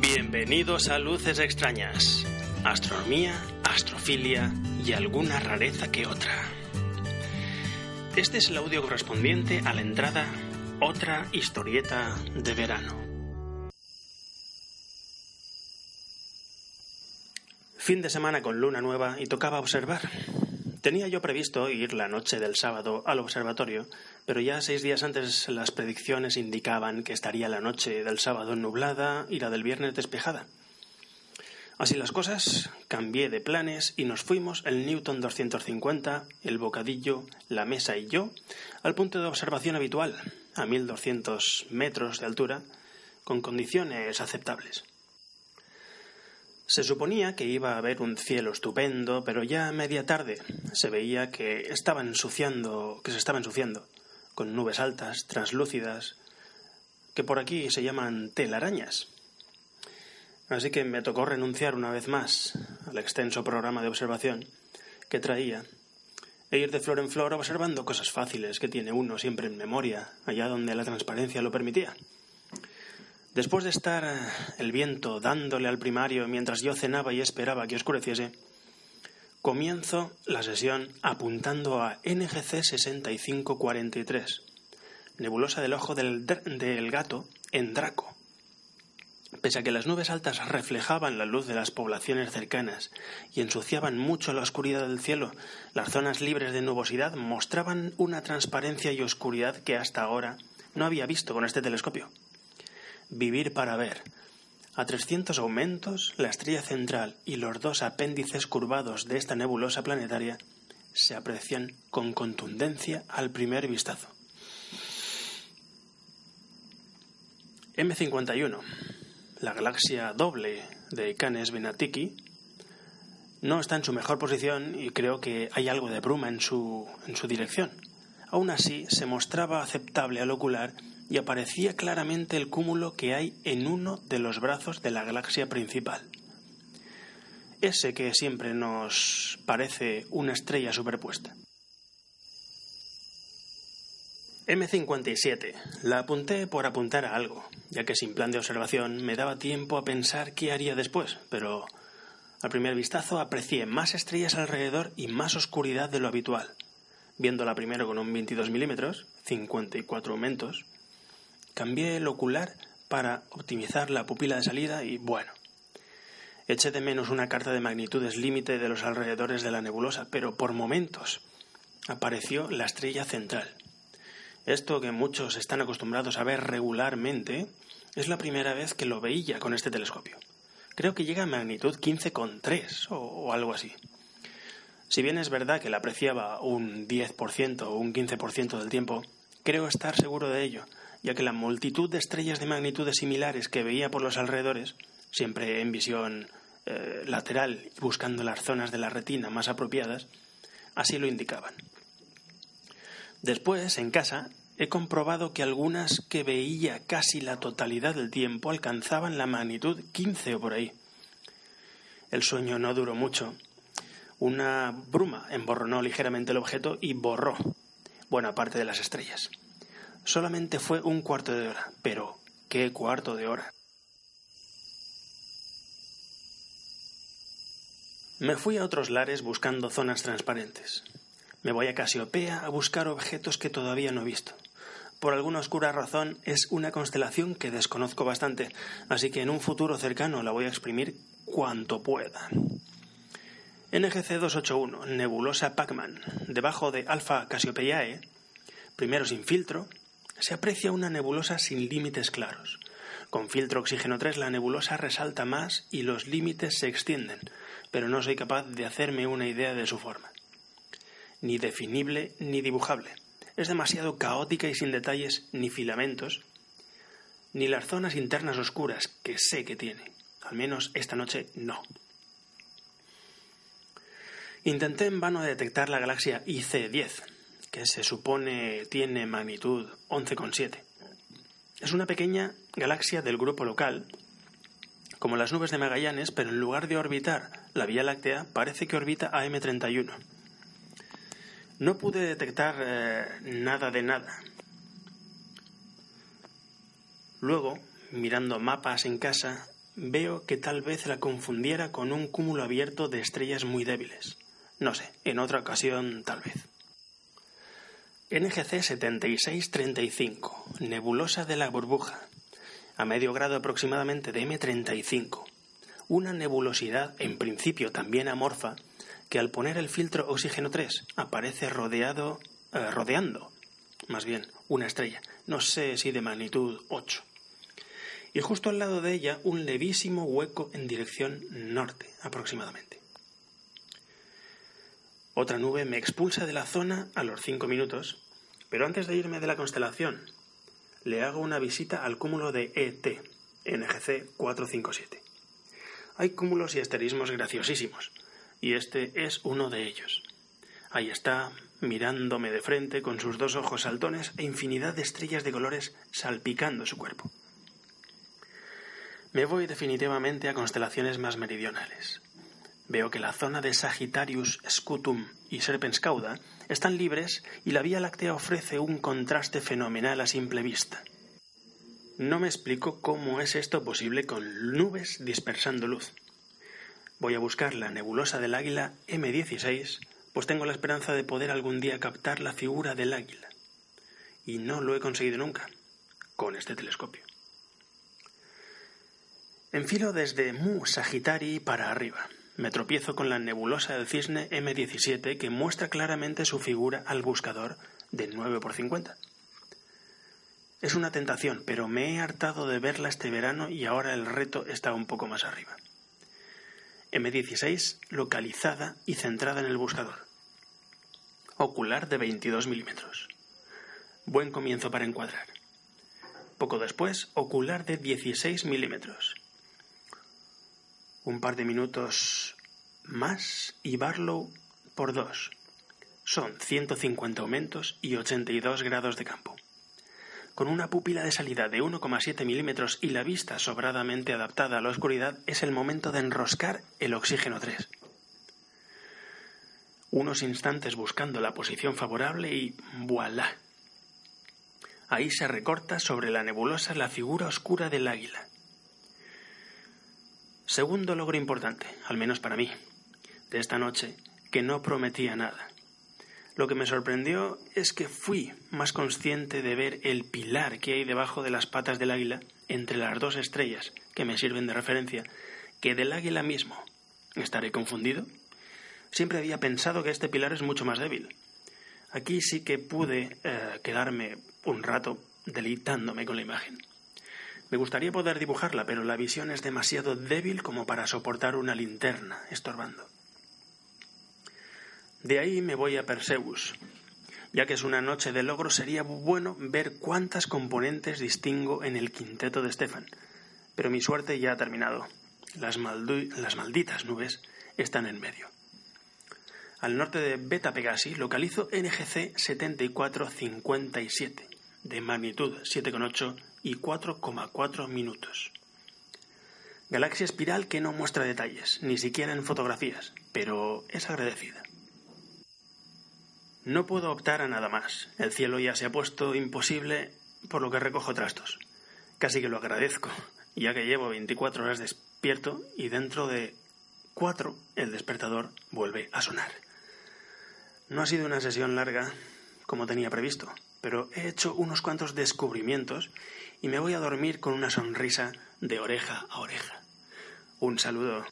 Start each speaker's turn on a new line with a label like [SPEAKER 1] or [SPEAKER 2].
[SPEAKER 1] Bienvenidos a Luces Extrañas. Astronomía, astrofilia y alguna rareza que otra. Este es el audio correspondiente a la entrada Otra historieta de verano. Fin de semana con luna nueva y tocaba observar. Tenía yo previsto ir la noche del sábado al observatorio, pero ya seis días antes las predicciones indicaban que estaría la noche del sábado nublada y la del viernes despejada. Así las cosas, cambié de planes y nos fuimos el Newton 250, el bocadillo, la mesa y yo al punto de observación habitual, a 1200 metros de altura, con condiciones aceptables. Se suponía que iba a haber un cielo estupendo, pero ya a media tarde se veía que estaba ensuciando, que se estaba ensuciando, con nubes altas, translúcidas, que por aquí se llaman telarañas. Así que me tocó renunciar una vez más al extenso programa de observación que traía e ir de flor en flor observando cosas fáciles que tiene uno siempre en memoria, allá donde la transparencia lo permitía. Después de estar eh, el viento dándole al primario mientras yo cenaba y esperaba que oscureciese, comienzo la sesión apuntando a NGC 6543, nebulosa del ojo del, del gato en Draco. Pese a que las nubes altas reflejaban la luz de las poblaciones cercanas y ensuciaban mucho la oscuridad del cielo, las zonas libres de nubosidad mostraban una transparencia y oscuridad que hasta ahora no había visto con este telescopio. Vivir para ver. A 300 aumentos, la estrella central y los dos apéndices curvados de esta nebulosa planetaria se aprecian con contundencia al primer vistazo. M51, la galaxia doble de Canes Venatiki, no está en su mejor posición y creo que hay algo de bruma en su, en su dirección. Aún así, se mostraba aceptable al ocular y aparecía claramente el cúmulo que hay en uno de los brazos de la galaxia principal. Ese que siempre nos parece una estrella superpuesta. M57. La apunté por apuntar a algo, ya que sin plan de observación me daba tiempo a pensar qué haría después, pero al primer vistazo aprecié más estrellas alrededor y más oscuridad de lo habitual. Viéndola primero con un 22 milímetros, 54 aumentos, Cambié el ocular para optimizar la pupila de salida y bueno. Eché de menos una carta de magnitudes límite de los alrededores de la nebulosa, pero por momentos apareció la estrella central. Esto que muchos están acostumbrados a ver regularmente es la primera vez que lo veía con este telescopio. Creo que llega a magnitud 15,3 o, o algo así. Si bien es verdad que la apreciaba un 10% o un 15% del tiempo, creo estar seguro de ello, ya que la multitud de estrellas de magnitudes similares que veía por los alrededores, siempre en visión eh, lateral y buscando las zonas de la retina más apropiadas, así lo indicaban. Después, en casa, he comprobado que algunas que veía casi la totalidad del tiempo alcanzaban la magnitud 15 o por ahí. El sueño no duró mucho. Una bruma emborronó ligeramente el objeto y borró buena parte de las estrellas. Solamente fue un cuarto de hora, pero ¿qué cuarto de hora? Me fui a otros lares buscando zonas transparentes. Me voy a Casiopea a buscar objetos que todavía no he visto. Por alguna oscura razón es una constelación que desconozco bastante, así que en un futuro cercano la voy a exprimir cuanto pueda. NGC 281, nebulosa Pacman, debajo de Alpha Cassiopeiae, primero sin filtro, se aprecia una nebulosa sin límites claros. Con filtro oxígeno 3 la nebulosa resalta más y los límites se extienden, pero no soy capaz de hacerme una idea de su forma. Ni definible ni dibujable. Es demasiado caótica y sin detalles ni filamentos, ni las zonas internas oscuras que sé que tiene. Al menos esta noche no. Intenté en vano detectar la galaxia IC10, que se supone tiene magnitud 11,7. Es una pequeña galaxia del grupo local, como las nubes de Magallanes, pero en lugar de orbitar la Vía Láctea, parece que orbita a M31. No pude detectar eh, nada de nada. Luego, mirando mapas en casa, veo que tal vez la confundiera con un cúmulo abierto de estrellas muy débiles. No sé, en otra ocasión tal vez. NGC 7635, nebulosa de la burbuja, a medio grado aproximadamente de M35. Una nebulosidad, en principio también amorfa, que al poner el filtro oxígeno 3 aparece rodeado, eh, rodeando, más bien, una estrella, no sé si de magnitud 8. Y justo al lado de ella un levísimo hueco en dirección norte, aproximadamente. Otra nube me expulsa de la zona a los cinco minutos, pero antes de irme de la constelación, le hago una visita al cúmulo de ET, NGC 457. Hay cúmulos y asterismos graciosísimos, y este es uno de ellos. Ahí está, mirándome de frente con sus dos ojos saltones e infinidad de estrellas de colores salpicando su cuerpo. Me voy definitivamente a constelaciones más meridionales veo que la zona de Sagittarius, Scutum y Serpens Cauda están libres y la Vía Láctea ofrece un contraste fenomenal a simple vista. No me explico cómo es esto posible con nubes dispersando luz. Voy a buscar la nebulosa del águila M16, pues tengo la esperanza de poder algún día captar la figura del águila. Y no lo he conseguido nunca con este telescopio. Enfilo desde Mu Sagittari para arriba me tropiezo con la nebulosa del cisne M17 que muestra claramente su figura al buscador de 9 por 50. Es una tentación, pero me he hartado de verla este verano y ahora el reto está un poco más arriba. M16 localizada y centrada en el buscador. Ocular de 22 milímetros. Buen comienzo para encuadrar. Poco después, ocular de 16 milímetros un par de minutos más y Barlow por dos. Son 150 aumentos y 82 grados de campo. Con una pupila de salida de 1,7 milímetros y la vista sobradamente adaptada a la oscuridad, es el momento de enroscar el oxígeno 3. Unos instantes buscando la posición favorable y voilà. Ahí se recorta sobre la nebulosa la figura oscura del águila. Segundo logro importante, al menos para mí, de esta noche, que no prometía nada. Lo que me sorprendió es que fui más consciente de ver el pilar que hay debajo de las patas del águila entre las dos estrellas que me sirven de referencia que del águila mismo. ¿Estaré confundido? Siempre había pensado que este pilar es mucho más débil. Aquí sí que pude eh, quedarme un rato deleitándome con la imagen. Me gustaría poder dibujarla, pero la visión es demasiado débil como para soportar una linterna estorbando. De ahí me voy a Perseus. Ya que es una noche de logro, sería bueno ver cuántas componentes distingo en el quinteto de Stefan. Pero mi suerte ya ha terminado. Las, las malditas nubes están en medio. Al norte de Beta Pegasi localizo NGC 7457, de magnitud 7,8 y 4,4 minutos. Galaxia espiral que no muestra detalles, ni siquiera en fotografías, pero es agradecida. No puedo optar a nada más. El cielo ya se ha puesto imposible, por lo que recojo trastos. Casi que lo agradezco, ya que llevo 24 horas despierto y dentro de cuatro el despertador vuelve a sonar. No ha sido una sesión larga como tenía previsto, pero he hecho unos cuantos descubrimientos y me voy a dormir con una sonrisa de oreja a oreja. Un saludo.